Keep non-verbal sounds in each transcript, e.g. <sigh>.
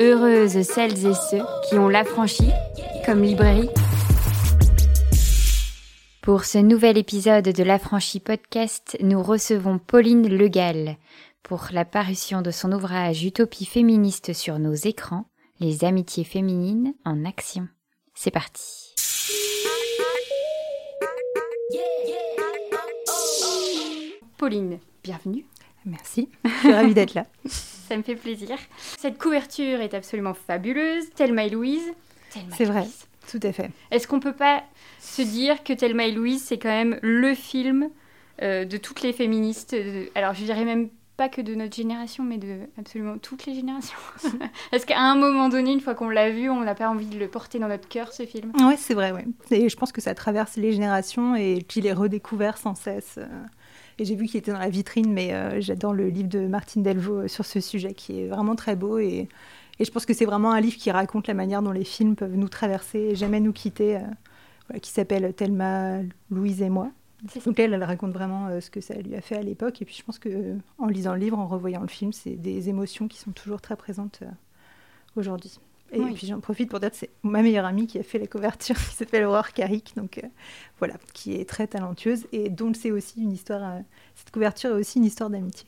Heureuses celles et ceux qui ont l'affranchi comme librairie. Pour ce nouvel épisode de l'Affranchi Podcast, nous recevons Pauline Legal pour la parution de son ouvrage Utopie féministe sur nos écrans, les amitiés féminines en action. C'est parti. Pauline, bienvenue. Merci, je suis ravie d'être là. <laughs> Ça me fait plaisir. Cette couverture est absolument fabuleuse. Thelma et Louise. C'est vrai, tout à fait. Est-ce qu'on peut pas se dire que Thelma et Louise, c'est quand même le film euh, de toutes les féministes Alors, je dirais même pas que de notre génération, mais de absolument toutes les générations. <laughs> Est-ce qu'à un moment donné, une fois qu'on l'a vu, on n'a pas envie de le porter dans notre cœur, ce film Oui, c'est vrai, ouais. Et je pense que ça traverse les générations et qu'il est redécouvert sans cesse. Et j'ai vu qu'il était dans la vitrine, mais euh, j'adore le livre de Martine Delvaux euh, sur ce sujet qui est vraiment très beau. Et, et je pense que c'est vraiment un livre qui raconte la manière dont les films peuvent nous traverser et jamais nous quitter, euh, qui s'appelle Thelma, Louise et moi. Donc elle, elle raconte vraiment ce que ça lui a fait à l'époque. Et puis je pense que en lisant le livre, en revoyant le film, c'est des émotions qui sont toujours très présentes aujourd'hui. Et puis j'en profite pour dire que c'est ma meilleure amie qui a fait la couverture, <laughs> qui s'appelle Aurore Carrick, donc euh, voilà, qui est très talentueuse et dont c'est aussi une histoire. Euh, cette couverture est aussi une histoire d'amitié.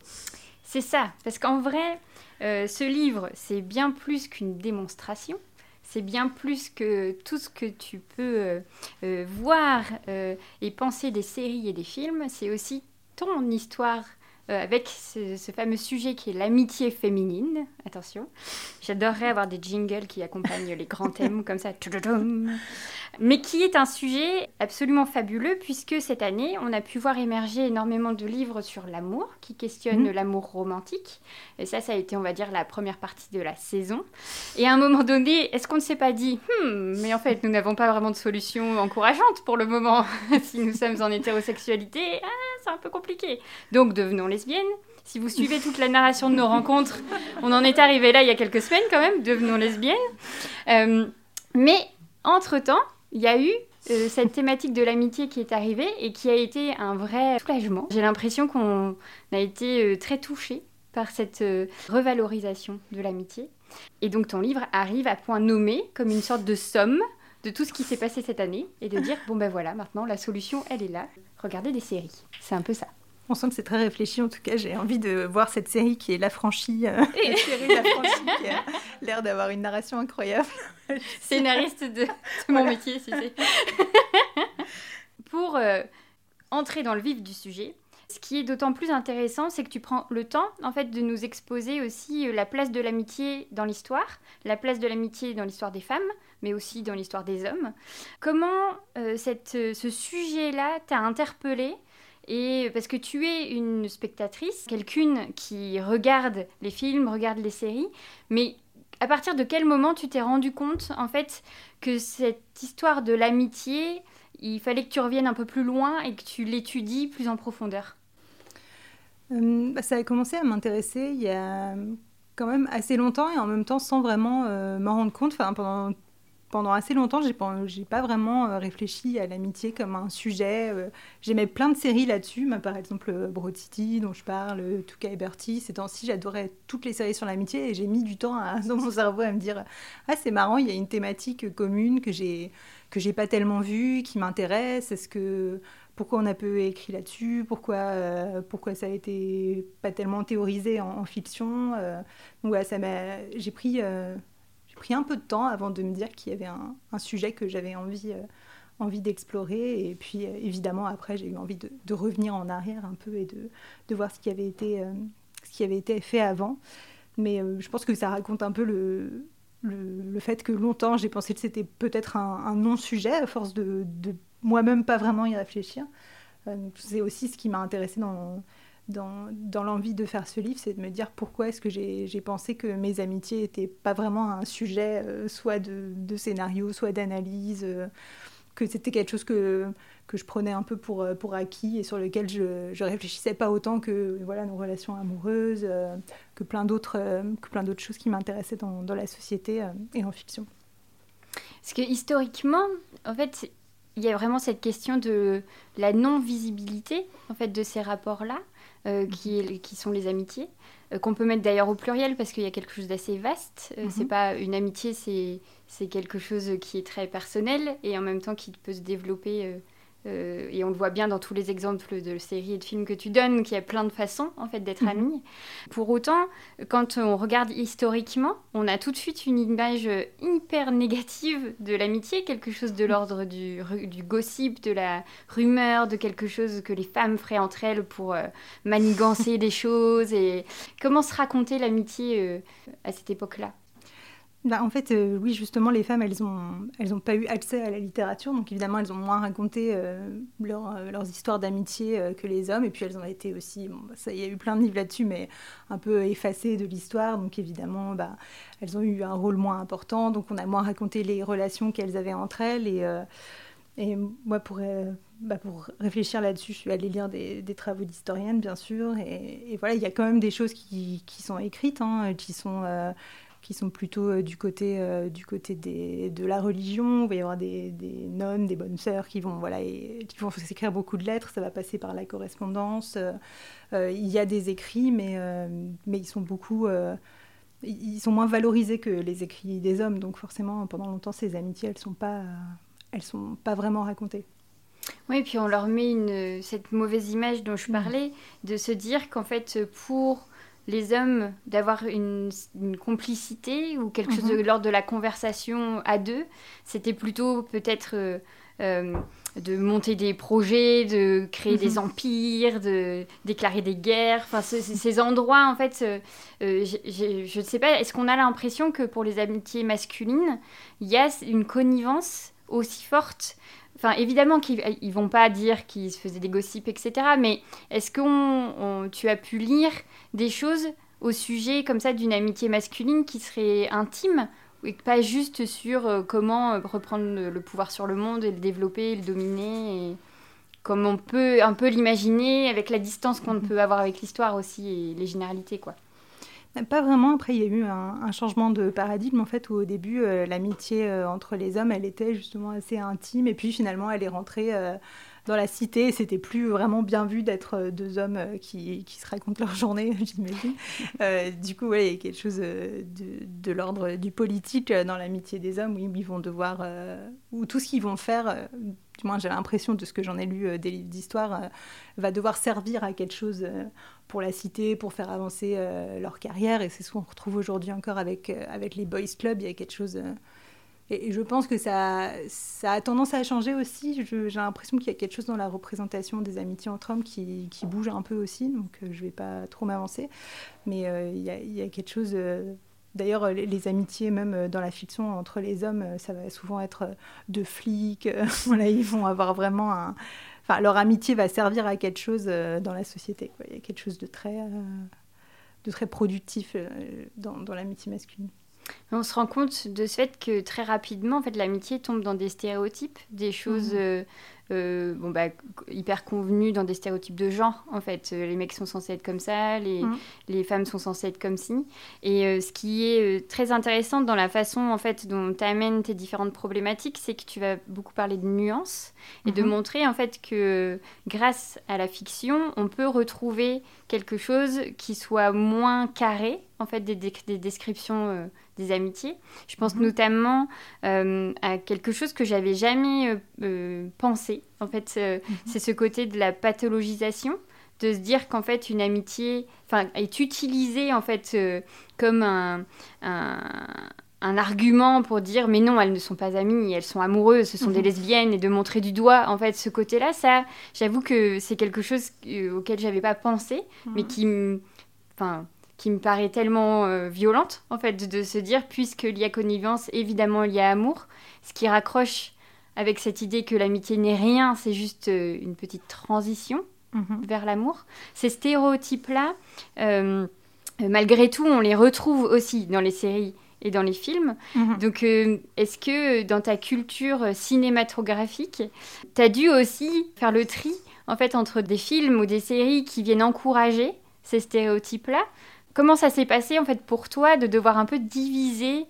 C'est ça, parce qu'en vrai, euh, ce livre, c'est bien plus qu'une démonstration. C'est bien plus que tout ce que tu peux voir et penser des séries et des films. C'est aussi ton histoire euh, avec ce, fameux sujet qui est l'amitié féminine. Attention, j'adorerais avoir des jingles qui accompagnent les grands thèmes comme ça. Mais qui est un sujet absolument fabuleux puisque cette année, on a pu voir émerger énormément de livres sur l'amour qui questionnent mmh. l'amour romantique. Et ça, ça a été, on va dire, la première partie de la saison. Et à un moment donné, est-ce qu'on ne s'est pas dit, hmm, mais en fait, nous n'avons pas vraiment de solution encourageante pour le moment <laughs> si nous sommes en hétérosexualité ah, c'est un peu compliqué. Donc devenons Si vous suivez toute la narration de nos rencontres, on en est arrivé là il y a quelques semaines quand même, devenons lesbiennes. Euh, mais entre-temps, il y a eu euh, cette thématique de l'amitié qui est arrivée et qui a été un vrai soulagement. J'ai l'impression qu'on a été euh, très touchés par cette revalorisation de l'amitié. Et donc ton livre arrive à point nommé comme une sorte de somme de tout ce qui s'est passé cette année et de dire bon ben voilà, maintenant la solution elle est là. Regardez des séries. C'est un peu ça. On sent que c'est très réfléchi. En tout cas, j'ai envie de voir cette série qui est L'Affranchi. Euh, la série L'Affranchi qui a <laughs> l'air d'avoir une narration incroyable. <laughs> Scénariste de, mon métier, si c'est. <laughs> Pour euh, entrer dans le vif du sujet, ce qui est d'autant plus intéressant, c'est que tu prends le temps, en fait, de nous exposer aussi euh, la place de l'amitié dans l'histoire, la place de l'amitié dans l'histoire des femmes, mais aussi dans l'histoire des hommes. Comment euh, cette, ce sujet-là t'a interpellé et parce que tu es une spectatrice, quelqu'une qui regarde les films, regarde les séries, mais à partir de quel moment tu t'es rendu compte en fait que cette histoire de l'amitié, il fallait que tu reviennes un peu plus loin et que tu l'étudies plus en profondeur? Euh, bah, Ça a commencé à m'intéresser il y a quand même assez longtemps et en même temps sans vraiment m'en rendre compte. Enfin, pendant pendant assez longtemps, j'ai pas, pas vraiment euh, réfléchi à l'amitié comme un sujet. Euh. J'aimais plein de séries là-dessus, par exemple euh, Broad City, dont je parle, Tuca et Bertie. Ces temps-ci, j'adorais toutes les séries sur l'amitié et j'ai mis du temps <laughs> dans mon cerveau à me dire Ah, c'est marrant, il y a une thématique commune que j'ai que j'ai pas tellement vue, qui m'intéresse. Est-ce que pourquoi on a peu écrit là-dessus, pourquoi, pourquoi ça a été pas tellement théorisé en, fiction. donc ça j'ai pris pris un peu de temps avant de me dire qu'il y avait un, sujet que j'avais envie, euh, envie d'explorer. Et puis, euh, évidemment, après, j'ai eu envie de, revenir en arrière un peu et de, de voir ce qui, avait été, euh, ce qui avait été fait avant. Mais je pense que ça raconte un peu le, le, fait que longtemps, j'ai pensé que c'était peut-être un, non-sujet, à force de, de moi-même pas vraiment y réfléchir. c'est aussi ce qui m'a intéressé dans dans, l'envie de faire ce livre, c'est de me dire pourquoi est-ce que j'ai pensé que mes amitiés n'étaient pas vraiment un sujet euh, soit de, scénario, soit d'analyse, euh, que c'était quelque chose que, que je prenais un peu pour, euh, pour acquis et sur lequel je ne réfléchissais pas autant que voilà, nos relations amoureuses, que plein d'autres choses qui m'intéressaient dans, dans, la société et en fiction. Parce que historiquement, en fait, il y a vraiment cette question de la non-visibilité en fait de ces rapports-là, euh, qui, qui, sont les amitiés, euh, qu'on peut mettre d'ailleurs au pluriel parce qu'il y a quelque chose d'assez vaste. Euh, c'est mhm. pas une amitié, c'est c'est quelque chose qui est très personnel et en même temps qui peut se développer euh, et on le voit bien dans tous les exemples de séries et de films que tu donnes, qu'il y a plein de façons en fait d'être mhm. amis. Pour autant, quand on regarde historiquement, on a tout de suite une image hyper négative de l'amitié, quelque chose de l'ordre du, du, gossip, de la rumeur, de quelque chose que les femmes feraient entre elles pour euh, manigancer <laughs> des choses. Et comment se raconter l'amitié euh, à cette époque-là? Bah, en fait, euh, oui, justement, les femmes, elles n'ont pas eu accès à la littérature, donc évidemment, elles ont moins raconté euh, euh, leurs histoires d'amitié que les hommes, et puis elles ont été aussi, bah, il y a eu plein de livres là-dessus, mais un peu effacées de l'histoire, donc évidemment, bah, elles ont eu un rôle moins important, donc on a moins raconté les relations qu'elles avaient entre elles, et, moi, pour, réfléchir là-dessus, je suis allée lire des, travaux d'historiennes, bien sûr, et, voilà, il y a quand même des choses qui, qui sont écrites, hein, qui sont qui sont plutôt euh, du côté, euh, du côté des, de la religion. Il va y avoir des, des nonnes, des bonnes sœurs qui vont, voilà, et, qui vont s'écrire beaucoup de lettres. Ça va passer par la correspondance. Euh, il y a des écrits, mais, mais ils sont beaucoup ils sont moins valorisés que les écrits des hommes. Donc forcément, pendant longtemps, ces amitiés, elles sont pas, elles sont pas vraiment racontées. Oui, et puis on leur met une, cette mauvaise image dont je mmh. parlais, de se dire qu'en fait, pour les hommes d'avoir une, complicité ou quelque chose de mhm. l'ordre de la conversation à deux. C'était plutôt peut-être euh, euh, de monter des projets, de créer des mhm. empires, de déclarer des guerres. Enfin, ces endroits, en fait, euh, je ne sais pas, est-ce qu'on a l'impression que pour les amitiés masculines, il y a une connivence aussi forte Enfin, évidemment qu'ils ne vont pas dire qu'ils se faisaient des gossips, etc. Mais est-ce que tu as pu lire des choses au sujet comme ça d'une amitié masculine qui serait intime et pas juste sur euh, comment euh, reprendre le pouvoir sur le monde et le développer, le dominer, et comme on peut un peu l'imaginer avec la distance qu'on peut avoir avec l'histoire aussi et les généralités, quoi. Pas vraiment. Après, il y a eu un, changement de paradigme, en fait, où au début, euh, l'amitié euh, entre les hommes, elle était justement assez intime. Et puis, finalement, elle est rentrée euh, dans la cité. C'était plus vraiment bien vu d'être deux hommes qui, qui, se racontent leur journée, <laughs> j'imagine. du coup, il y a quelque chose de, l'ordre du politique dans l'amitié des hommes, où ils vont devoir... tout ce qu'ils vont faire du moins j'ai l'impression de ce que j'en ai lu des livres d'histoire, va devoir servir à quelque chose pour la cité, pour faire avancer euh, leur carrière. Et c'est ce qu'on retrouve aujourd'hui encore avec, euh, avec les boys clubs. Il y a quelque chose. Euh, et, je pense que ça, ça a tendance à changer aussi. J'ai l'impression qu'il y a quelque chose dans la représentation des amitiés entre hommes qui, bouge un peu aussi. Donc je ne vais pas trop m'avancer. Mais il y, a, il, y a, quelque chose. D'ailleurs, les, amitiés, même dans la fiction entre les hommes, ça va souvent être de flics. <laughs> voilà, ils vont avoir vraiment enfin, leur amitié va servir à quelque chose euh, dans la société. Il y a quelque chose de très, euh, de très productif euh, dans l'amitié masculine. On se rend compte de ce fait que très rapidement, en fait, l'amitié tombe dans des stéréotypes, des choses mmh. Euh, bon, bah, hyper convenu dans des stéréotypes de genre, en fait. Euh, les mecs sont censés être comme ça, les, mmh. les femmes sont censées être comme ci. Et euh, ce qui est très intéressant dans la façon, en fait, dont tu amènes tes différentes problématiques, c'est que tu vas beaucoup parler de nuances et de mmh. montrer, en fait, que grâce à la fiction, on peut retrouver quelque chose qui soit moins carré, en fait, des, des descriptions des amitiés. Je pense mhm. notamment euh, à quelque chose que j'avais jamais euh, euh, pensé. En fait, mhm. c'est ce côté de la pathologisation, de se dire qu'en fait une amitié, enfin, est utilisée en fait comme un, un, argument pour dire mais non, elles ne sont pas amies, elles sont amoureuses, ce sont des mhm. lesbiennes, et de montrer du doigt en fait ce côté-là, ça, j'avoue que c'est quelque chose auquel j'avais pas pensé, mais qui, enfin qui me paraît tellement euh, violente, en fait, de, se dire, puisqu'il y a connivence, évidemment, il y a amour, ce qui raccroche avec cette idée que l'amitié n'est rien, c'est juste euh, une petite transition mhm. vers l'amour. Ces stéréotypes-là, euh, malgré tout, on les retrouve aussi dans les séries et dans les films. Mhm. Donc, est-ce que dans ta culture cinématographique, tu as dû aussi faire le tri en fait entre des films ou des séries qui viennent encourager ces stéréotypes-là Comment ça s'est passé en fait pour toi de devoir un peu diviser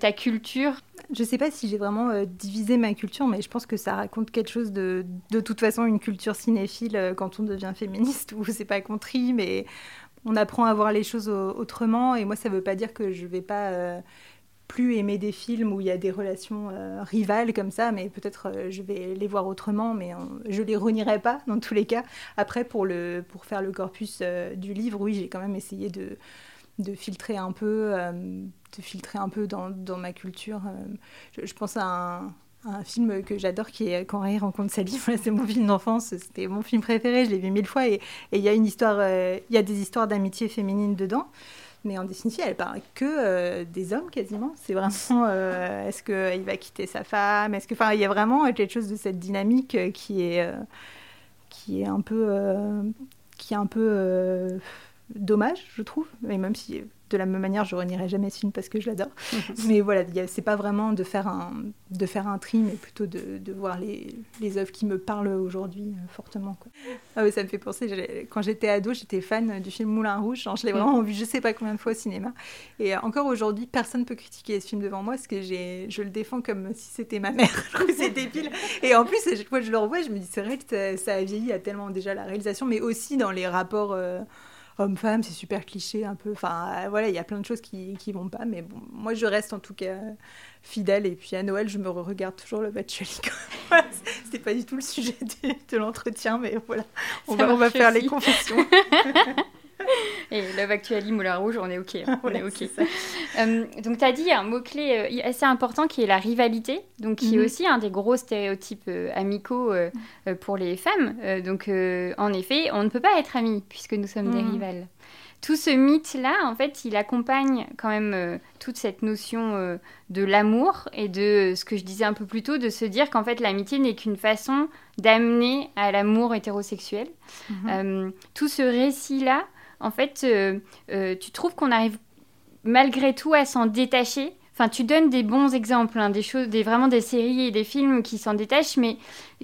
ta culture? Je sais pas si j'ai vraiment divisé ma culture, mais je pense que ça raconte quelque chose de, de toute façon, une culture cinéphile quand on devient féministe, <laughs> ou c'est pas contrit, mais on apprend à voir les choses autrement. Et moi, ça veut pas dire que je vais pas plus aimer des films où il y a des relations euh, rivales comme ça, mais peut-être euh, je vais les voir autrement, mais je les renierai pas dans tous les cas. Après, pour, le, pour faire le corpus euh, du livre, oui, j'ai quand même essayé de, de filtrer un peu, de filtrer un peu dans, dans ma culture. Je, pense à un, film que j'adore qui est Quand Ray rencontre Sally. <laughs> c'est mon film d'enfance, c'était mon film préféré, je l'ai vu mille fois et il y a une histoire, il y a des histoires d'amitié féminine dedans. Mais en définitive, elle parle que euh, des hommes quasiment. C'est vraiment euh, est-ce qu'il va quitter sa femme? Est-ce que, enfin, il y a vraiment quelque chose de cette dynamique euh, qui est qui est un peu qui est un peu dommage, je trouve. Et même si de la même manière, je renierai jamais ce film parce que je l'adore. <laughs> mais voilà, c'est pas vraiment de faire un, de faire un tri, mais plutôt de, de voir les, les œuvres qui me parlent aujourd'hui euh, fortement. Quoi. Ah oui, ça me fait penser, quand j'étais ado, j'étais fan du film Moulin Rouge. je l'ai vraiment vu je sais pas combien de fois au cinéma. Et encore aujourd'hui, personne ne peut critiquer ce film devant moi parce que je le défends comme si c'était ma mère. <laughs> je trouve c'est débile. Et en plus, chaque fois que je le revois, je me dis, c'est vrai que ça, a vieilli à tellement déjà la réalisation, mais aussi dans les rapports. Euh, homme-femme, c'est super cliché un peu. Enfin, euh, voilà, il y a plein de choses qui, qui vont pas, mais bon, moi je reste en tout cas fidèle. Et puis à Noël, je me regarde toujours le Bachelor. <laughs> C'était pas du tout le sujet de, l'entretien, mais voilà, on va, on va faire les confessions. <laughs> <laughs> Et Love Actually, Moulin Rouge, on est OK. Hein, on est OK. <laughs> Euh, donc, tu as dit un mot-clé euh, assez important qui est la rivalité, donc qui est mhm. aussi un des gros stéréotypes euh, amicaux pour les femmes. donc, en effet, on ne peut pas être amis puisque nous sommes des mhm. rivales. Tout ce mythe-là, en fait, il accompagne quand même toute cette notion de l'amour et de ce que je disais un peu plus tôt, de se dire qu'en fait l'amitié n'est qu'une façon d'amener à l'amour hétérosexuel. Mhm. tout ce récit-là, en fait, euh, euh, tu trouves qu'on arrive malgré tout à s'en détacher. Enfin, tu donnes des bons exemples, hein, des choses, des, vraiment des séries et des films qui s'en détachent, mais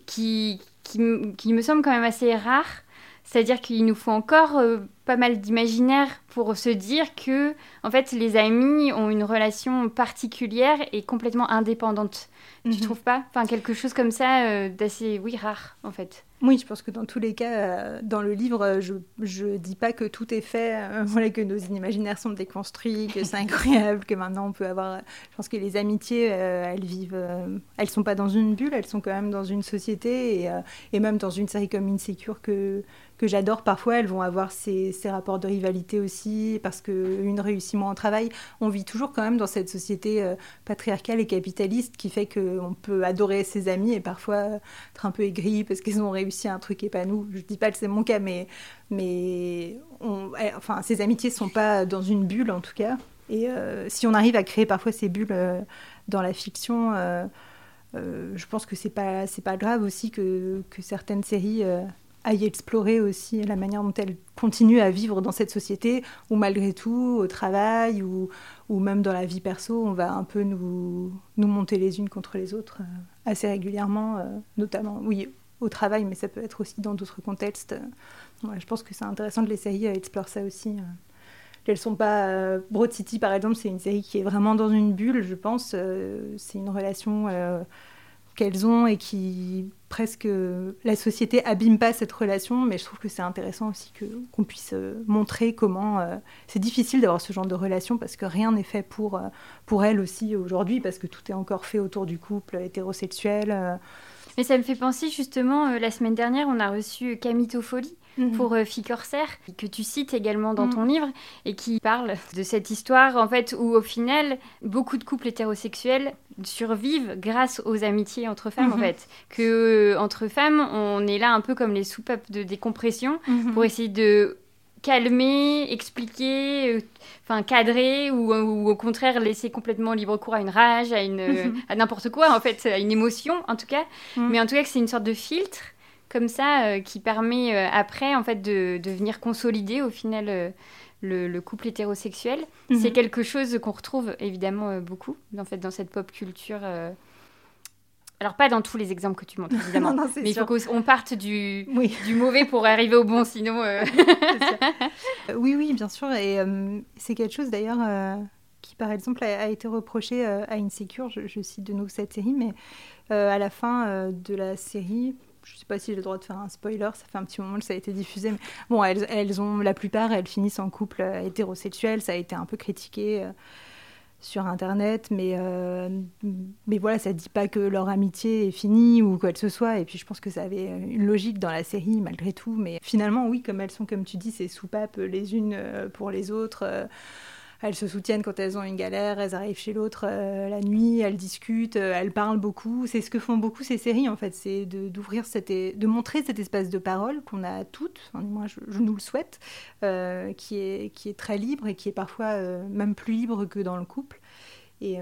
qui, qui, me semblent quand même assez rares. C'est-à-dire qu'il nous faut encore euh, pas mal d'imaginaire pour se dire que, en fait, les amis ont une relation particulière et complètement indépendante. Tu ne Tu mhm. trouves pas? Enfin, quelque chose comme ça d'assez, oui, rare, en fait. Oui, je pense que dans tous les cas, euh, dans le livre, euh, je ne dis pas que tout est fait, euh, <laughs> voilà, que nos imaginaires sont déconstruits, que c'est <laughs> incroyable, que maintenant on peut avoir. Je pense que les amitiés, elles vivent. elles sont pas dans une bulle, elles sont quand même dans une société et, et même dans une série comme Insecure que, que j'adore. Parfois, elles vont avoir ces, ces, rapports de rivalité aussi, parce qu'une réussit moins au travail. On vit toujours quand même dans cette société patriarcale et capitaliste qui fait qu'on peut adorer ses amis et parfois être un peu aigri parce qu'ils ont réussi un truc et pas nous. Je dis pas que c'est mon cas, mais, mais eh, enfin, ces amitiés sont pas dans une bulle en tout cas. Et euh, si on arrive à créer parfois ces bulles euh, dans la fiction, euh, je pense que c'est pas pas grave aussi que, que certaines séries aillent explorer aussi la manière dont elles continuent à vivre dans cette société, où malgré tout, au travail ou, ou même dans la vie perso, on va un peu nous, nous monter les unes contre les autres assez régulièrement, notamment, oui, au travail, mais ça peut être aussi dans d'autres contextes. je pense que c'est intéressant de les séries explorer ça aussi. Euh. Elles sont pas. Euh, Broad City, par exemple, c'est une série qui est vraiment dans une bulle, je pense. Euh, c'est une relation qu'elles ont et qui presque. La société abîme pas cette relation, mais je trouve que c'est intéressant aussi que, qu'on puisse montrer comment. c'est difficile d'avoir ce genre de relation parce que rien n'est fait pour, pour elles aussi aujourd'hui, parce que tout est encore fait autour du couple hétérosexuel. Mais ça me fait penser justement, euh, la semaine dernière, on a reçu Camille Toffoli mhm. pour euh, Fille Corsaire, que tu cites également dans mhm. ton livre, et qui parle de cette histoire, en fait, où au final, beaucoup de couples hétérosexuels survivent grâce aux amitiés entre femmes, en mhm. fait. Que euh, entre femmes, on est là un peu comme les soupapes de décompression pour essayer de calmer, expliquer, euh, enfin cadrer ou, au contraire laisser complètement libre cours à une rage, à une à n'importe quoi en fait, à une émotion en tout cas. Mais en tout cas que c'est une sorte de filtre comme ça euh, qui permet euh, après en fait de, de, venir consolider au final le, couple hétérosexuel. Mhm. C'est quelque chose qu'on retrouve évidemment beaucoup en fait dans cette pop culture alors, pas dans tous les exemples que tu montres, <laughs> évidemment. mais il faut qu'on parte du, du mauvais pour arriver au bon, sinon. <laughs> Euh, oui, oui, bien sûr. Et euh, c'est quelque chose d'ailleurs qui par exemple a, été reproché à Insecure, je, je, cite de nouveau cette série, mais à la fin de la série, je sais pas si j'ai le droit de faire un spoiler, ça fait un petit moment que ça a été diffusé. Mais bon, elles, elles ont, la plupart, elles finissent en couple euh, hétérosexuel. Ça a été un peu critiqué euh, sur Internet, mais, euh, mais voilà, ça dit pas que leur amitié est finie ou quoi que ce soit. Et puis je pense que ça avait une logique dans la série malgré tout. Mais finalement, oui, comme elles sont, comme tu dis, ces soupapes les unes pour les autres elles se soutiennent quand elles ont une galère, elles arrivent chez l'autre euh, la nuit, elles discutent, euh, elles parlent beaucoup. C'est ce que font beaucoup ces séries en fait, c'est d'ouvrir cette, de montrer cet espace de parole qu'on a toutes, moi je, nous le souhaite, euh, qui, est, qui est très libre et qui est parfois même plus libre que dans le couple. Et,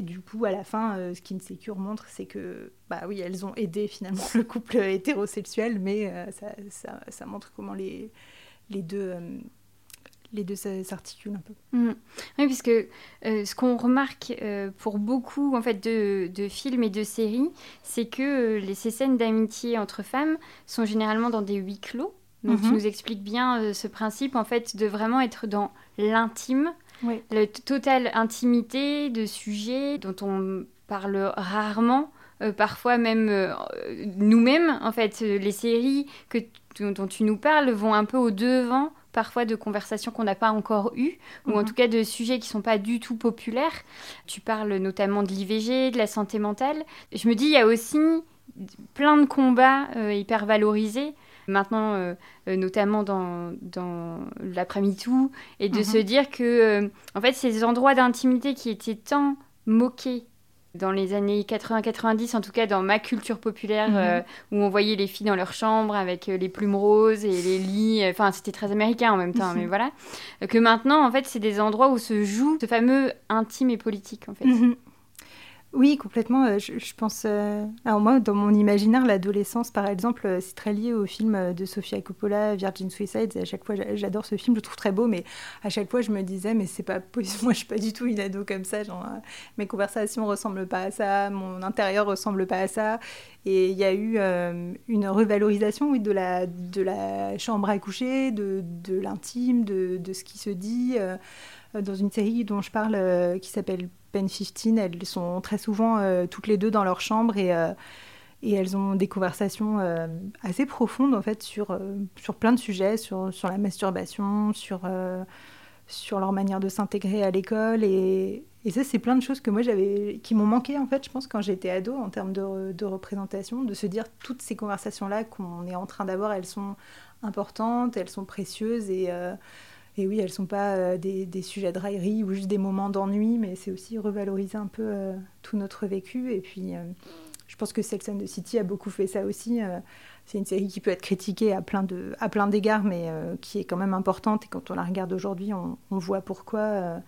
du coup, à la fin, ce qu'Insecure montre, c'est que, bah oui, elles ont aidé finalement le couple <laughs> hétérosexuel, mais ça, ça, ça, montre comment les, les deux les deux s'articulent un peu. Mm. Oui, puisque euh, ce qu'on remarque euh, pour beaucoup en fait de, films et de séries, c'est que euh, les, ces scènes d'amitié entre femmes sont généralement dans des huis clos. Donc tu mhm. nous expliques bien ce principe en fait de vraiment être dans l'intime, la totale intimité de sujets dont on parle rarement. parfois même nous-mêmes, en fait, les séries que, dont tu nous parles vont un peu au devant parfois de conversations qu'on n'a pas encore eues, ou en mhm. tout cas de sujets qui sont pas du tout populaires. Tu parles notamment de l'IVG, de la santé mentale. Je me dis, il y a aussi plein de combats euh, hyper valorisés maintenant, euh, euh, notamment dans, dans l'après-midi et de mhm. se dire que, en fait, ces endroits d'intimité qui étaient tant moqués dans les années 80-90, en tout cas dans ma culture populaire, mhm. euh, où on voyait les filles dans leur chambre avec euh, les plumes roses et les lits, euh, enfin c'était très américain en même temps, mais voilà, que maintenant en fait c'est des endroits où se joue ce fameux intime et politique en fait. Mhm. Oui, complètement. Euh, je, pense. Euh, alors, moi, dans mon imaginaire, l'adolescence, par exemple, euh, c'est très lié au film de Sofia Coppola, Virgin Suicides. à chaque fois, j'adore ce film, je le trouve très beau, mais à chaque fois, je me disais, mais c'est pas possible. <laughs> Moi, je suis pas du tout une ado comme ça. Genre, mes conversations ressemblent pas à ça, mon intérieur ressemble pas à ça. Et il y a eu une revalorisation de, la, de la chambre à coucher, de, l'intime, de, ce qui se dit. Dans une série dont je parle qui s'appelle Pen 15, elles sont très souvent euh, toutes les deux dans leur chambre et, euh, et elles ont des conversations euh, assez profondes en fait sur, sur plein de sujets, sur, sur la masturbation, sur, sur leur manière de s'intégrer à l'école. Et, et ça c'est plein de choses que moi j'avais qui m'ont manqué en fait je pense quand j'étais ado en termes de, de, représentation, de se dire toutes ces conversations là qu'on est en train d'avoir elles sont importantes, elles sont précieuses et et oui, elles ne sont pas euh, des, sujets de raillerie ou juste des moments d'ennui, mais c'est aussi revaloriser un peu euh, tout notre vécu. Et puis, euh, je pense que Sex the City a beaucoup fait ça aussi. c'est une série qui peut être critiquée à plein, de, d'égards, mais qui est quand même importante. Et quand on la regarde aujourd'hui, on, voit pourquoi.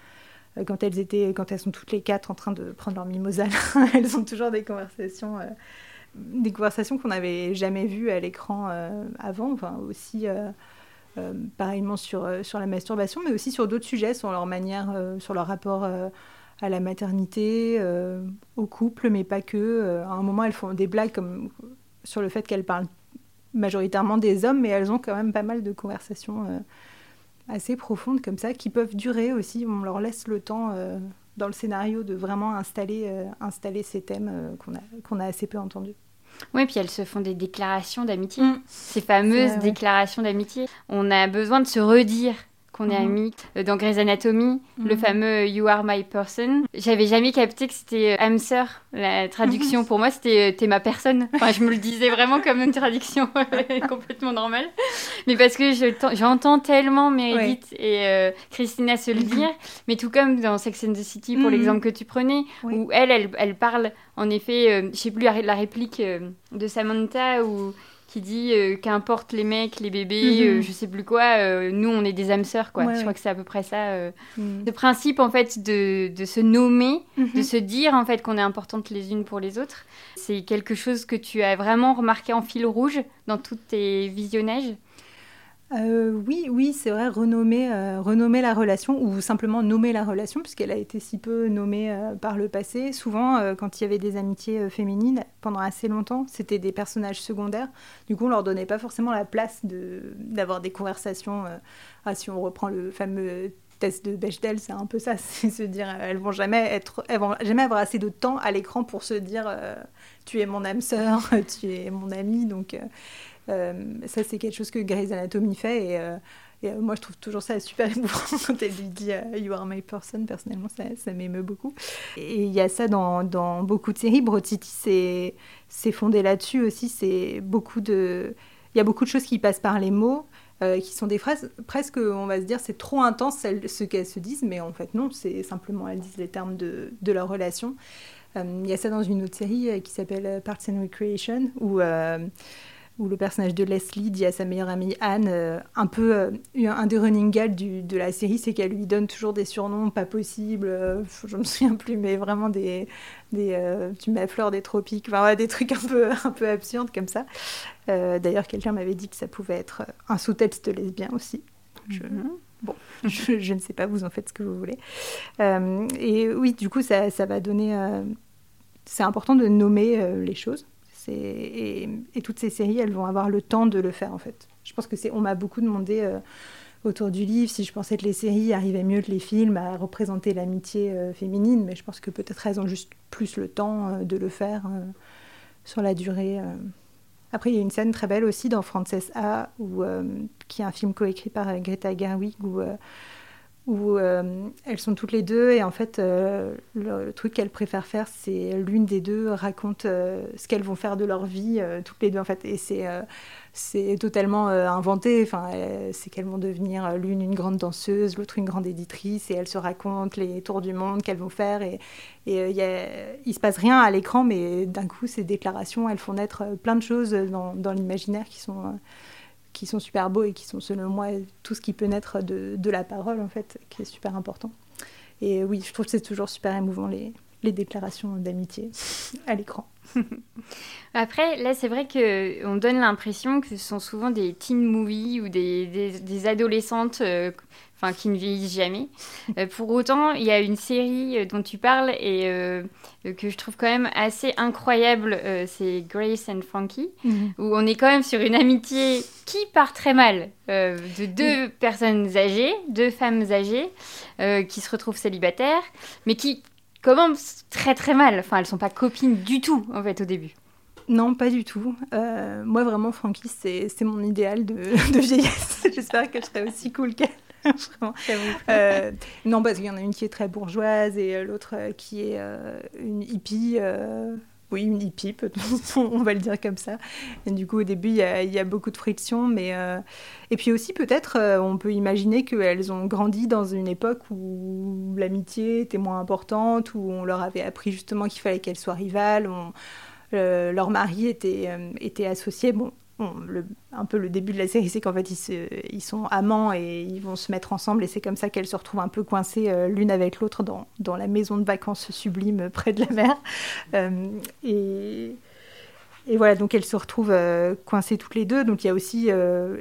quand elles étaient, quand elles sont toutes les quatre en train de prendre leur mimosa, <laughs> elles ont toujours des conversations des conversations qu'on n'avait jamais vues à l'écran avant, pareillement sur, euh, sur la masturbation, mais aussi sur d'autres sujets, sur leur manière, euh, sur leur rapport à la maternité, au couple, mais pas que. à un moment, elles font des blagues comme, sur le fait qu'elles parlent majoritairement des hommes, mais elles ont quand même pas mal de conversations assez profondes comme ça, qui peuvent durer aussi. On leur laisse le temps dans le scénario de vraiment installer, installer ces thèmes qu'on a, qu'on a assez peu entendus. Oui, puis elles se font des déclarations d'amitié. Mm. Ces fameuses déclarations d'amitié. On a besoin de se redire qu'on est mhm. amis. Euh, dans Grey's Anatomy, le mhm. fameux You Are My Person. J'avais jamais capté que c'était âme sœur. La traduction mhm. pour moi, c'était euh, T'es ma personne. Enfin, je me le disais vraiment comme une traduction <laughs> complètement normale. Mais parce que j'entends tellement Meredith et euh, Christina se le dire. Mais tout comme dans Sex and the City, pour l'exemple que tu prenais, où elle, elle, elle, parle, en effet, je sais plus la, réplique de Samantha, où qui dit euh, qu'importe les mecs, les bébés, mhm. euh, je sais plus quoi, euh, nous on est des âmes sœurs quoi. je crois que c'est à peu près ça. Mhm. Le principe en fait de, de se nommer, de mhm. se dire en fait qu'on est importantes les unes pour les autres, c'est quelque chose que tu as vraiment remarqué en fil rouge dans tous tes visionnages. Euh, oui, oui, c'est vrai, renommer, euh, renommer la relation ou simplement nommer la relation, puisqu'elle a été si peu nommée euh, par le passé. Souvent, quand il y avait des amitiés féminines, pendant assez longtemps, c'était des personnages secondaires. Du coup, on leur donnait pas forcément la place d'avoir des conversations. Ah, si on reprend le fameux test de Bechdel, c'est un peu ça, <laughs> c'est se dire, elles vont jamais être, elles vont jamais avoir assez de temps à l'écran pour se dire, tu es mon âme sœur, <laughs> tu es mon ami, donc ça c'est quelque chose que Grey's Anatomy fait et et euh, moi, je trouve toujours ça super émouvant <laughs> quand elle lui dit euh, You are my person. Personnellement, ça, m'émeut beaucoup. Et il y a ça dans, dans beaucoup de séries. Brotiti, c'est fondé là-dessus aussi. C'est beaucoup de. Il y a beaucoup de choses qui passent par les mots. Euh, qui sont des phrases presque, on va se dire, c'est trop intense ce qu'elles se disent, mais en fait non, c'est simplement elles disent les termes de, de leur relation. Il y a ça dans une autre série qui s'appelle Parts and Recreation, où où le personnage de Leslie dit à sa meilleure amie Anne, euh, un peu euh, un des running gags de la série, c'est qu'elle lui donne toujours des surnoms pas possibles, euh, je me souviens plus, mais vraiment des, des tu mets fleur des tropiques, enfin, des trucs un peu, <laughs> un peu absurdes comme ça. D'ailleurs, quelqu'un m'avait dit que ça pouvait être un sous-texte lesbien aussi. Mhm. Bon, <laughs> je, ne sais pas, vous en faites ce que vous voulez. et oui, du coup, ça, ça va donner. c'est important de nommer les choses. Et, toutes ces séries, elles vont avoir le temps de le faire en fait. Je pense que c'est, on m'a beaucoup demandé euh, autour du livre si je pensais que les séries arrivaient mieux que les films à représenter l'amitié euh, féminine, mais je pense que peut-être elles ont juste plus le temps euh, de le faire sur la durée. Après, il y a une scène très belle aussi dans Frances A, où, qui est un film coécrit par Greta Gerwig, où où euh, elles sont toutes les deux et en fait euh, le, truc qu'elles préfèrent faire c'est l'une des deux raconte euh, ce qu'elles vont faire de leur vie toutes les deux en fait. Et c'est c'est totalement inventé. Enfin c'est qu'elles vont devenir l'une une grande danseuse l'autre une grande éditrice et elles se racontent les tours du monde qu'elles vont faire. Et et y il se passe rien à l'écran mais d'un coup ces déclarations elles font naître plein de choses dans, dans l'imaginaire qui sont qui sont super beaux et qui sont selon moi tout ce qui peut naître de, de la parole en fait, qui est super important. Et oui, je trouve que c'est toujours super émouvant les, les déclarations d'amitié <laughs> à l'écran. <laughs> Après, là, c'est vrai qu'on donne l'impression que ce sont souvent des teen movies ou des, des, des adolescentes euh, enfin qui ne vieillissent jamais. Euh, pour autant, il y a une série euh, dont tu parles et euh, que je trouve quand même assez incroyable, c'est Grace and Frankie, mhm. où on est quand même sur une amitié qui part très mal de deux personnes âgées, deux femmes âgées, qui se retrouvent célibataires, mais qui commencent très très mal. Enfin, elles sont pas copines du tout en fait au début. Non, pas du tout. moi, vraiment, Frankie, c'est mon idéal de, <laughs> de vieillesse. J'espère que je serai aussi cool qu'elle. Euh, non, parce qu'il y en a une qui est très bourgeoise et euh, l'autre euh, qui est euh, une hippie. oui, une hippie, <laughs> on va le dire comme ça. Et du coup, au début, il y a, y a beaucoup de friction. Mais, Et puis aussi, peut-être, on peut imaginer qu'elles ont grandi dans une époque où l'amitié était moins importante, où on leur avait appris justement qu'il fallait qu'elles soient rivales. leur mari était, était associé. Bon, un peu le début de la série, c'est qu'en fait, ils, sont amants et ils vont se mettre ensemble. Et c'est comme ça qu'elles se retrouvent un peu coincées euh, l'une avec l'autre dans, la maison de vacances sublime près de la mer. Euh, et, et, voilà, donc elles se retrouvent euh, coincées toutes les deux. Donc il y a aussi,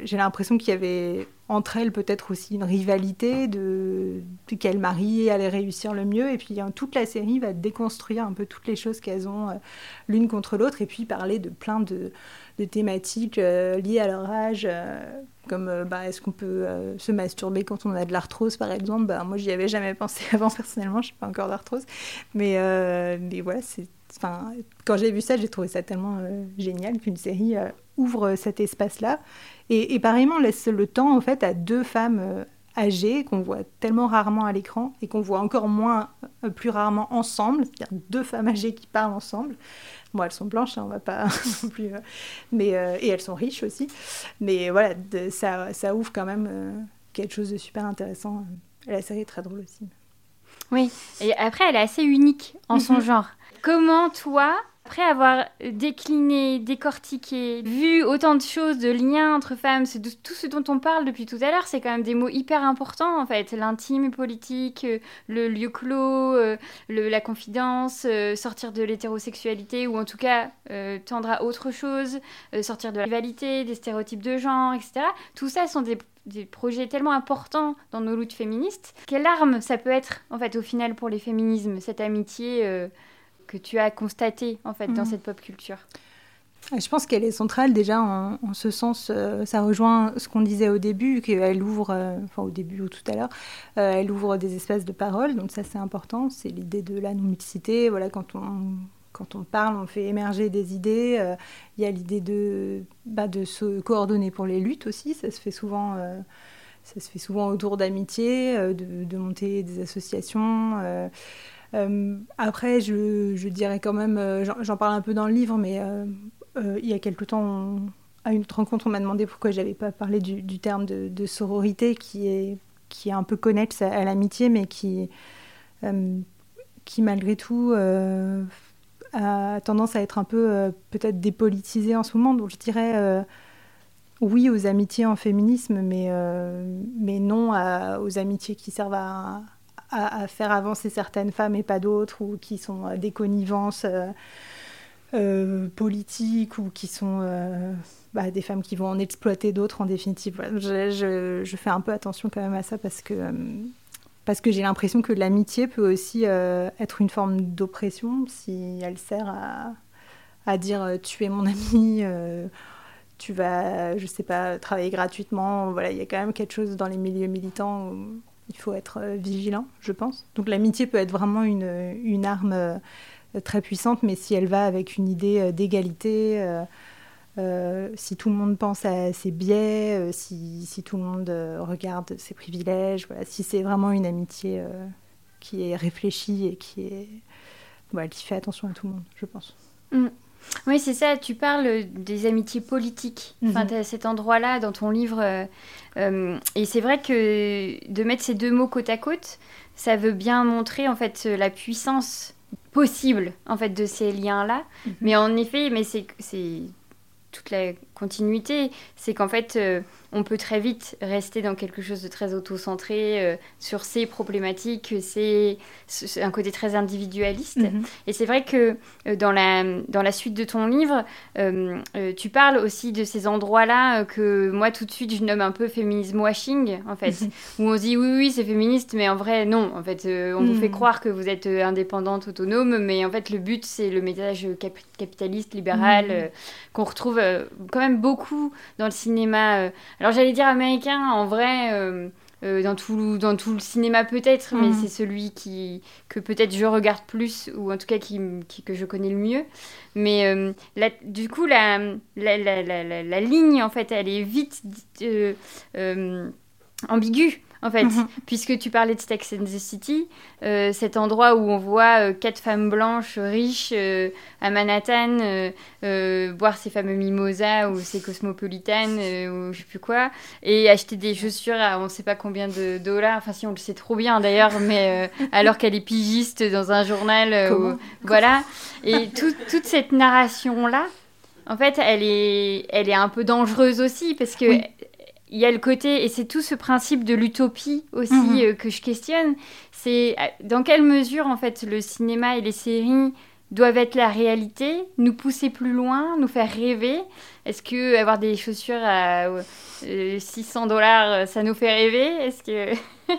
j'ai l'impression qu'il y avait entre elles peut-être aussi une rivalité de, de quel mari allait réussir le mieux. Et puis toute la série va déconstruire un peu toutes les choses qu'elles ont l'une contre l'autre et puis parler de plein de thématiques euh, liées à leur âge, euh, comme euh, bah, est-ce qu'on peut se masturber quand on a de l'arthrose, par exemple? Bah, moi, j'y avais jamais pensé <laughs> avant, personnellement, je n'ai pas encore d'arthrose. Mais, mais voilà, c'est, quand j'ai vu ça, j'ai trouvé ça tellement génial qu'une série ouvre cet espace-là. Et, et, pareillement, laisse le temps, en fait, à deux femmes âgées qu'on voit tellement rarement à l'écran et qu'on voit encore moins, plus rarement ensemble, c'est-à-dire deux femmes âgées qui parlent ensemble. Bon, elles sont blanches, hein, on va pas <laughs> non plus. Euh, mais, euh, et elles sont riches aussi. Mais voilà, ça, ça ouvre quand même euh, quelque chose de super intéressant. la série est très drôle aussi. Oui, et après, elle est assez unique en son mhm. genre. Comment, toi, après avoir décliné, décortiqué, vu autant de choses, de liens entre femmes, tout ce dont on parle depuis tout à l'heure, c'est quand même des mots hyper importants en fait. L'intime politique, euh, le lieu clos, euh, la confidence, euh, sortir de l'hétérosexualité ou en tout cas tendre à autre chose, sortir de la rivalité, des stéréotypes de genre, etc. Tout ça sont des des projets tellement importants dans nos luttes féministes. Quelle arme ça peut être, en fait, au final, pour les féminismes, cette amitié que tu as constaté en fait dans mhm. cette pop culture Je pense qu'elle est centrale. Déjà en, ce sens, euh, ça rejoint ce qu'on disait au début, qu'elle ouvre, euh, enfin au début ou tout à l'heure, euh, elle ouvre des espaces de parole, donc ça c'est important, c'est l'idée de la non-mixité, voilà, quand on, quand on parle, on fait émerger des idées, il y a l'idée de, bah, de se coordonner pour les luttes aussi, ça se fait souvent, ça se fait souvent autour d'amitié, de, de, monter des associations. Après, je, dirais quand même, j'en parle un peu dans le livre, mais euh, il y a quelque temps, à une autre rencontre, on m'a demandé pourquoi j'avais pas parlé du, terme de, sororité qui est, qui est un peu connexe à, l'amitié, mais qui, euh, qui malgré tout euh, a tendance à être un peu peut-être dépolitisé en ce moment. Donc je dirais oui aux amitiés en féminisme, mais, mais non aux amitiés qui servent à, à, faire avancer certaines femmes et pas d'autres, ou qui sont des connivences. Euh, politiques ou qui sont euh, bah, des femmes qui vont en exploiter d'autres en définitive. Je, fais un peu attention quand même à ça parce que, euh, parce que j'ai l'impression que l'amitié peut aussi être une forme d'oppression si elle sert à, à dire tu es mon ami. tu vas, je sais pas, travailler gratuitement. Voilà, il y a quand même quelque chose dans les milieux militants il faut être vigilant, je pense. Donc l'amitié peut être vraiment une, arme très puissante, mais si elle va avec une idée euh, d'égalité, euh, euh, si tout le monde pense à ses biais, si, tout le monde regarde ses privilèges, si c'est vraiment une amitié qui est réfléchie et qui, est, voilà, qui fait attention à tout le monde, je pense. Mm. Oui, c'est ça, tu parles des amitiés politiques, enfin, mhm. cet endroit-là dans ton livre. et c'est vrai que de mettre ces deux mots côte à côte, ça veut bien montrer en fait la puissance possible en fait de ces liens là mhm. mais en effet mais c'est toute la continuité c'est qu'en fait euh, on peut très vite rester dans quelque chose de très auto-centré euh, sur ces problématiques, c'est un côté très individualiste. Mhm. Et c'est vrai que euh, dans, la, dans la suite de ton livre, tu parles aussi de ces endroits-là que moi tout de suite je nomme un peu féminisme washing, en fait, où on se dit oui, oui, c'est féministe, mais en vrai, non. En fait, on vous fait mhm. croire que vous êtes indépendante, autonome, mais en fait, le but, c'est le message capitaliste, libéral, mhm. qu'on retrouve quand même beaucoup dans le cinéma alors j'allais dire américain, en vrai, euh, euh, dans, tout, dans tout le cinéma peut-être, mais mhm. c'est celui qui, que peut-être je regarde plus, ou en tout cas qui, que je connais le mieux. Mais euh, du coup, la, la, la, la, ligne, en fait, elle est vite ambiguë en fait, mhm. puisque tu parlais de Sex and the City, euh, cet endroit où on voit euh, quatre femmes blanches riches euh, à Manhattan boire ces fameux mimosas ou ces cosmopolitanes ou je sais plus quoi, et acheter des chaussures à on sait pas combien de dollars, enfin si on le sait trop bien d'ailleurs, mais alors qu'elle est pigiste dans un journal, voilà, et toute cette narration là. En fait, elle est, elle est un peu dangereuse aussi parce que il y a le côté, et c'est tout ce principe de l'utopie aussi mhm. euh, que je questionne, c'est euh, dans quelle mesure en fait le cinéma et les séries doivent être la réalité, nous pousser plus loin, nous faire rêver? Est-ce que avoir des chaussures à 600 euh, dollars, ça nous fait rêver? Est-ce que <laughs>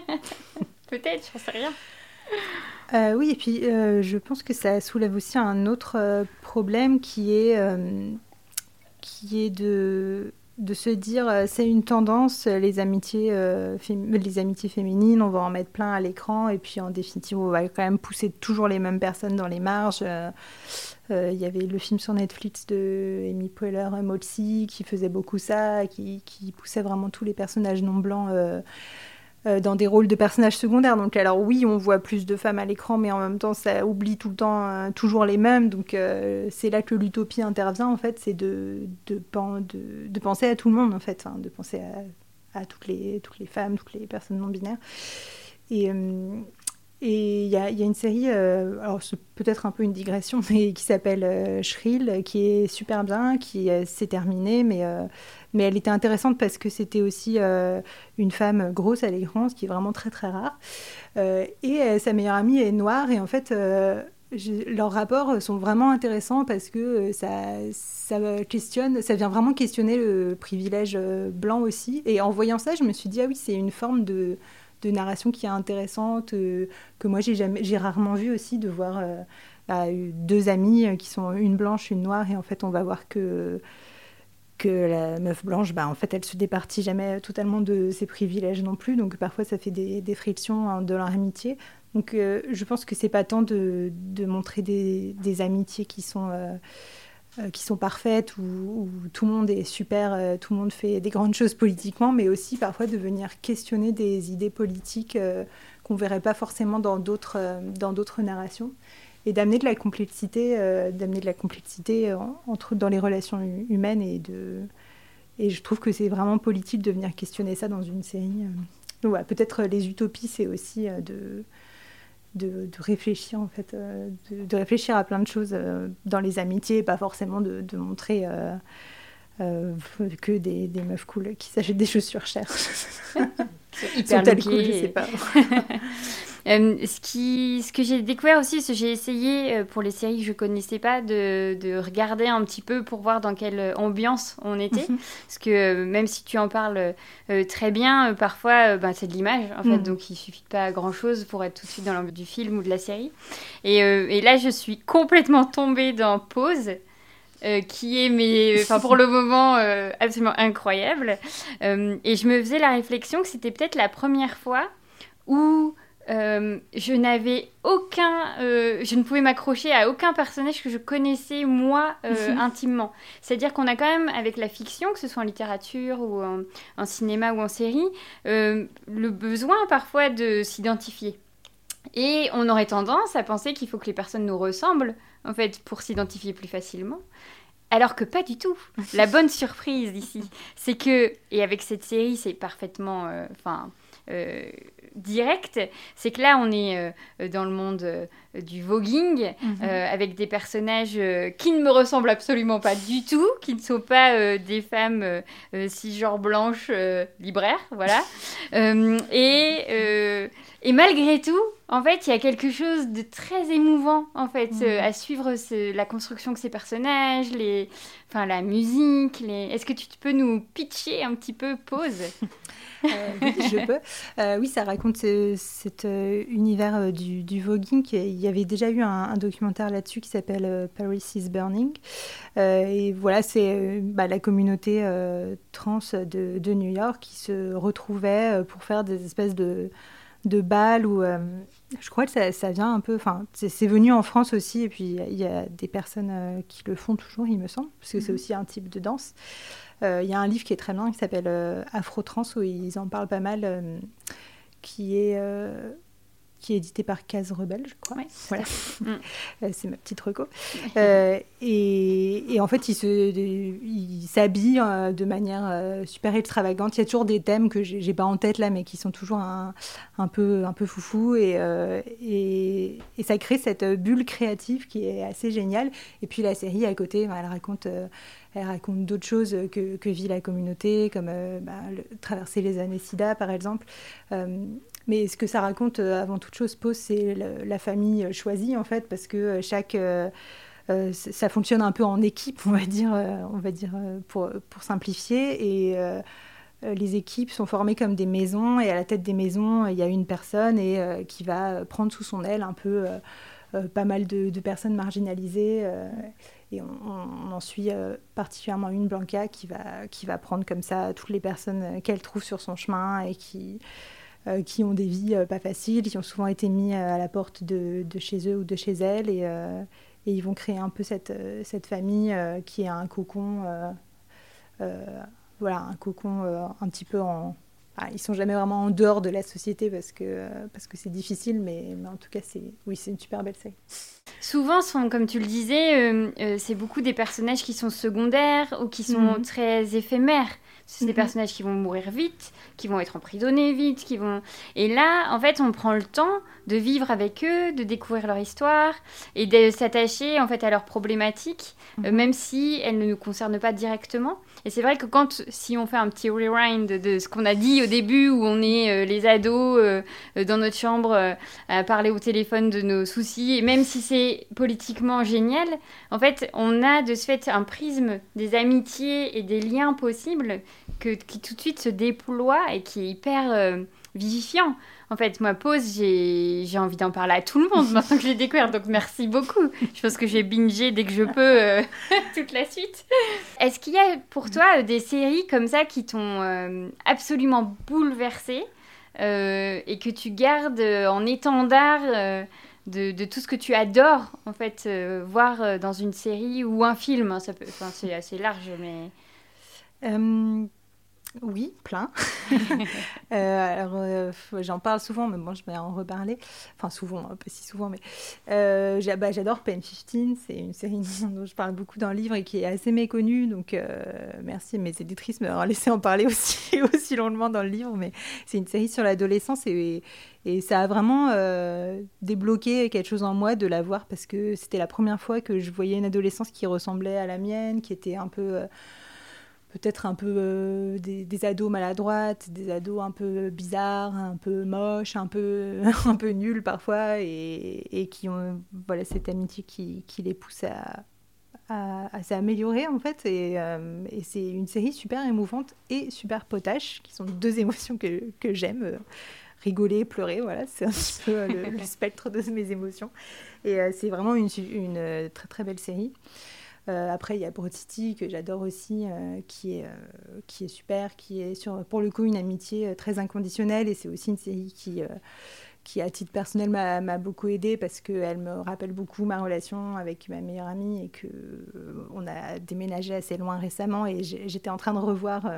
peut-être, j'en sais rien. oui, et puis je pense que ça soulève aussi un autre problème qui est, qui est de de se dire euh, c'est une tendance, les amitiés, euh, les amitiés féminines, on va en mettre plein à l'écran et puis en définitive on va quand même pousser toujours les mêmes personnes dans les marges. Euh, il y avait le film sur Netflix de Amy Poehler, Molsey, qui faisait beaucoup ça, qui, qui, poussait vraiment tous les personnages non blancs dans des rôles de personnages secondaires. Donc alors oui, on voit plus de femmes à l'écran, mais en même temps, ça oublie tout le temps euh, toujours les mêmes. Donc euh, c'est là que l'utopie intervient, en fait, c'est de, de, de, penser à tout le monde, en fait, hein, de penser à, à, toutes, les, toutes les femmes, toutes les personnes non binaires. Et, et il y, a une série, alors c'est peut-être un peu une digression, <laughs> mais qui s'appelle Shrill, qui est super bien, qui s'est terminée, mais mais elle était intéressante parce que c'était aussi euh, une femme grosse à l'écran, ce qui est vraiment très très rare. Euh, et euh, sa meilleure amie est noire et en fait leurs rapports sont vraiment intéressants parce que ça, ça questionne, ça vient vraiment questionner le privilège blanc aussi. Et en voyant ça, je me suis dit ah oui c'est une forme de, de narration qui est intéressante que moi j'ai rarement vu aussi de voir deux amies qui sont une blanche, une noire, et en fait, on va voir que la meuf blanche, bah, en fait, elle se départit jamais totalement de ses privilèges non plus. Donc parfois, ça fait des, frictions hein, de leur amitié. Donc euh, je pense que c'est pas tant de, montrer des, amitiés qui sont, euh, euh, qui sont parfaites, où, tout le monde est super, tout le monde fait des grandes choses politiquement, mais aussi parfois de venir questionner des idées politiques qu'on verrait pas forcément dans d'autres narrations et d'amener de la complexité, euh, d'amener de la complexité dans les relations humaines et de et je trouve que c'est vraiment politique de venir questionner ça dans une série. Peut-être les utopies, c'est aussi euh, de, de, de, réfléchir en fait, euh, de, de, réfléchir à plein de choses dans les amitiés, pas forcément de, de montrer que des, des, meufs cool qui s'achètent des chaussures chères. <laughs> hyper cool, je sais pas. <laughs> Euh, ce, qui, ce que j'ai découvert aussi, c'est que j'ai essayé euh, pour les séries que je connaissais pas de, de, regarder un petit peu pour voir dans quelle ambiance on était. Mhm. Parce que euh, même si tu en parles très bien, parfois ben, c'est de l'image en fait, mhm. donc il suffit pas grand chose pour être tout de suite dans l'ambiance du film ou de la série. Et, et, là, je suis complètement tombée dans Pause. qui est mais enfin pour le moment absolument incroyable et je me faisais la réflexion que c'était peut-être la première fois où euh, je n'avais aucun, euh, je ne pouvais m'accrocher à aucun personnage que je connaissais moi euh, mhm. intimement. C'est-à-dire qu'on a quand même avec la fiction, que ce soit en littérature ou en, cinéma ou en série, le besoin parfois de s'identifier. Et on aurait tendance à penser qu'il faut que les personnes nous ressemblent en fait pour s'identifier plus facilement. Alors que pas du tout. <laughs> La bonne surprise ici, c'est que et avec cette série, c'est parfaitement, enfin direct, c'est que là, on est euh, dans le monde euh, du voguing, mhm. euh, avec des personnages qui ne me ressemblent absolument pas du tout, qui ne sont pas des femmes cisgenres blanches libraires, voilà. <laughs> et, et malgré tout, en fait, il y a quelque chose de très émouvant, en fait, mhm. à suivre la construction de ces personnages, les, enfin, la musique. Les... Est-ce que tu peux nous pitcher un petit peu Pause? <laughs> Euh, oui, je peux. Euh, oui, ça raconte cet euh, univers du, du, voguing. Il y avait déjà eu un, documentaire là-dessus qui s'appelle Paris is Burning. et voilà, c'est bah, la communauté trans de, de, New York qui se retrouvait pour faire des espèces de, de balles où je crois que ça, ça, vient un peu. Enfin, c'est venu en France aussi, et puis il y a des personnes qui le font toujours, il me semble, parce que c'est mhm. aussi un type de danse. Euh, il y a un livre qui est très bien qui s'appelle euh, Afro-Trans où ils en parlent pas mal, euh, qui est qui est édité par Case Rebelle, je crois. <laughs> voilà. Mm. c'est ma petite reco. et, et, en fait, ils s'habillent de manière super extravagante. Il y a toujours des thèmes que j'ai pas en tête là, mais qui sont toujours un, un peu, un peu foufou. Et, et, et, ça crée cette bulle créative qui est assez géniale. Et puis la série à côté, elle raconte elle raconte d'autres choses que, que, vit la communauté, comme euh, bah, traverser les années SIDA, par exemple. Euh, mais ce que ça raconte, euh, avant toute chose, pose, c'est la famille choisie, en fait, parce que chaque... ça fonctionne un peu en équipe, on va dire, on va dire pour, pour simplifier. Et les équipes sont formées comme des maisons, et à la tête des maisons, il y a une personne et, qui va prendre sous son aile un peu pas mal de, de personnes marginalisées. Et on, en suit euh, particulièrement une, Blanca, qui va, qui va prendre comme ça toutes les personnes euh, qu'elle trouve sur son chemin et qui, euh, qui ont des vies pas faciles, qui ont souvent été mis à la porte de, de chez eux ou de chez elles. Et, et ils vont créer un peu cette, cette famille qui est un cocon, voilà, un cocon un petit peu en, ah, ils sont jamais vraiment en dehors de la société parce que parce que c'est difficile, mais, mais, en tout cas, c'est oui, c'est une super belle série. Souvent, sont, comme tu le disais, euh, euh, c'est beaucoup des personnages qui sont secondaires ou qui sont mhm. très éphémères. C'est des mhm. personnages qui vont mourir vite, qui vont être emprisonnés vite, qui vont. Et là, en fait, on prend le temps de vivre avec eux, de découvrir leur histoire et de s'attacher en fait à leurs problématiques, euh, mhm. même si elles ne nous concernent pas directement. Et c'est vrai que quand, si on fait un petit rewind de ce qu'on a dit au début, où on est euh, les ados euh, dans notre chambre à parler au téléphone de nos soucis, et même si c'est politiquement génial, en fait, on a de ce fait un prisme des amitiés et des liens possibles que, qui tout de suite se déploie et qui est hyper vivifiant. En fait, moi, pause, j'ai envie d'en parler à tout le monde <laughs> maintenant que j'ai découvert. Donc, merci beaucoup. Je pense que je vais binger dès que je peux euh, <laughs> toute la suite. Est-ce qu'il y a pour toi euh, des séries comme ça qui t'ont euh, absolument bouleversé et que tu gardes en étendard de, de, tout ce que tu adores, en fait, voir dans une série ou un film? Hein, ça peut, C'est assez large, mais... Oui, plein. <laughs> Euh, alors, euh, j'en parle souvent, mais bon, je vais en reparler. Enfin, souvent, un peu si souvent, mais euh, bah, j'adore Pen 15. C'est une série <laughs> dont je parle beaucoup dans le livre et qui est assez méconnue. Donc, merci mes éditrices de m'avoir laissé en parler <laughs> aussi, aussi longuement dans le livre. Mais c'est une série sur l'adolescence et, et, ça a vraiment débloqué quelque chose en moi de la voir parce que c'était la première fois que je voyais une adolescence qui ressemblait à la mienne, qui était un peu peut-être un peu euh, des, ados maladroites, des ados un peu bizarres, un peu moches, un peu, <laughs> un peu nuls parfois, et, qui ont voilà, cette amitié qui, qui les pousse à, à, s'améliorer en fait. Et, euh, et c'est une série super émouvante et super potache, qui sont deux <laughs> émotions que, que j'aime. Euh, rigoler, pleurer, voilà, c'est un petit peu le, <laughs> spectre de mes émotions. Et c'est vraiment une, une, très très belle série. Euh, après, il y a Broad City que j'adore aussi, euh, qui, est, euh, qui est super, qui est sur, pour le coup une amitié très inconditionnelle. Et c'est aussi une série qui, qui à titre personnel, m'a beaucoup aidée parce qu'elle me rappelle beaucoup ma relation avec ma meilleure amie et qu'on a déménagé assez loin récemment. Et j'étais en train de revoir,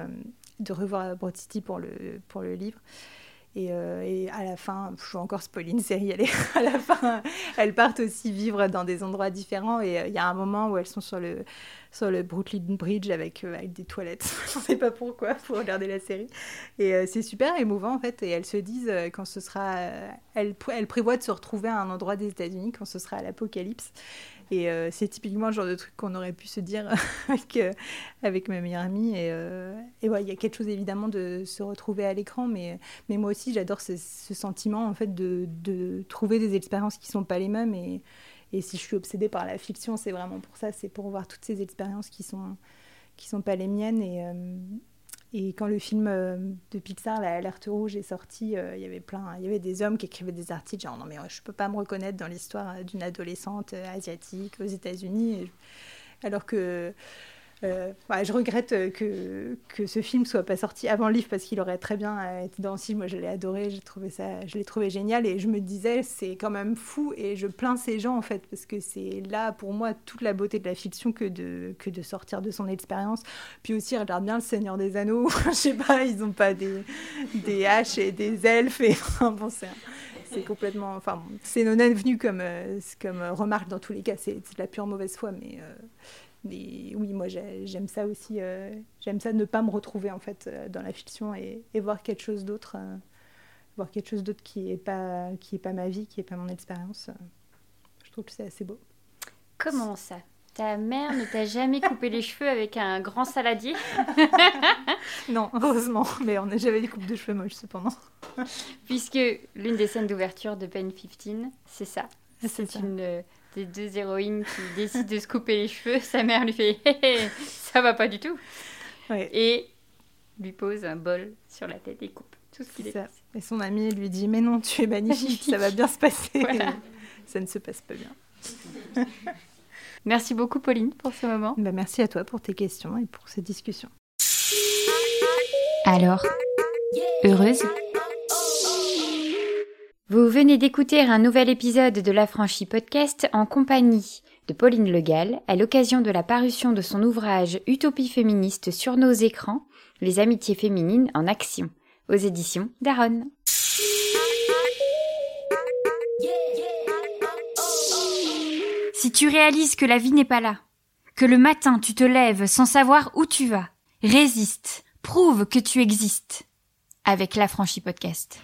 de revoir Broad City pour le, pour le livre. Euh, et, à la fin, je suis encore spoiler une série, elle <laughs> à la fin, elles partent aussi vivre dans des endroits différents. Et euh, il y a un moment où elles sont sur le, sur le Brooklyn Bridge avec, euh, avec des toilettes. <laughs> je ne sais pas pourquoi, pour regarder la série. Et c'est super émouvant en fait. Et elles se disent, quand ce sera. elles, elles prévoient de se retrouver à un endroit des États-Unis quand ce sera à l'apocalypse. Et euh, c'est typiquement le genre de truc qu'on aurait pu se dire <laughs> avec, euh, avec ma meilleure amie. Et, euh, il y a quelque chose évidemment de se retrouver à l'écran, mais, moi aussi j'adore ce, sentiment en fait de, trouver des expériences qui sont pas les mêmes. Et, si je suis obsédée par la fiction, c'est vraiment pour ça, c'est pour voir toutes ces expériences qui sont qui sont pas les miennes et quand le film euh, de Pixar, L'Alerte Rouge, est sorti, euh, il y avait plein, il y avait des hommes qui écrivaient des articles genre non mais je peux pas me reconnaître dans l'histoire euh, d'une adolescente asiatique aux États-Unis, alors que euh, je regrette euh, que, ce film soit pas sorti avant le livre parce qu'il aurait très bien euh, été dans le film. Moi, je l'ai adoré, j'ai trouvé ça, je l'ai trouvé génial et je me disais c'est quand même fou et je plains ces gens en fait parce que c'est là pour moi toute la beauté de la fiction que de sortir de son expérience. Puis aussi regarde bien le Seigneur des Anneaux. <laughs> je sais pas, ils ont pas des haches et des elfes et <laughs> bon c'est complètement enfin c'est non venu comme comme remarque dans tous les cas c'est de la pure mauvaise foi mais oui, moi j'aime ça aussi. Euh, j'aime ça ne pas me retrouver en fait euh, dans la fiction et, voir quelque chose d'autre, euh, voir quelque chose d'autre qui est pas qui est pas ma vie, qui est pas mon expérience. je trouve que c'est assez beau. Comment ça? Ta mère ne t'a jamais <laughs> coupé les cheveux avec un grand saladier? <laughs> Non, heureusement. Mais on j'avais des coupes de cheveux moches cependant. Puisque l'une des scènes d'ouverture de Pen 15, c'est ça. C'est une des deux héroïnes qui <laughs> décident de se couper les cheveux, sa mère lui fait ça va pas du tout. Et lui pose un bol sur la tête et coupe tout ce qu'il est. Et son ami lui dit mais non, tu es magnifique, ça va bien se passer. <laughs> <laughs> ça ne se passe pas bien. merci beaucoup Pauline pour ce moment. Bah, merci à toi pour tes questions et pour cette discussion. Alors, heureuse vous venez d'écouter un nouvel épisode de l'Affranchi Podcast en compagnie de Pauline Legal à l'occasion de la parution de son ouvrage Utopie féministe sur nos écrans, les amitiés féminines en action, aux éditions Daron. Si tu réalises que la vie n'est pas là, que le matin tu te lèves sans savoir où tu vas, résiste, prouve que tu existes avec l'Affranchi Podcast.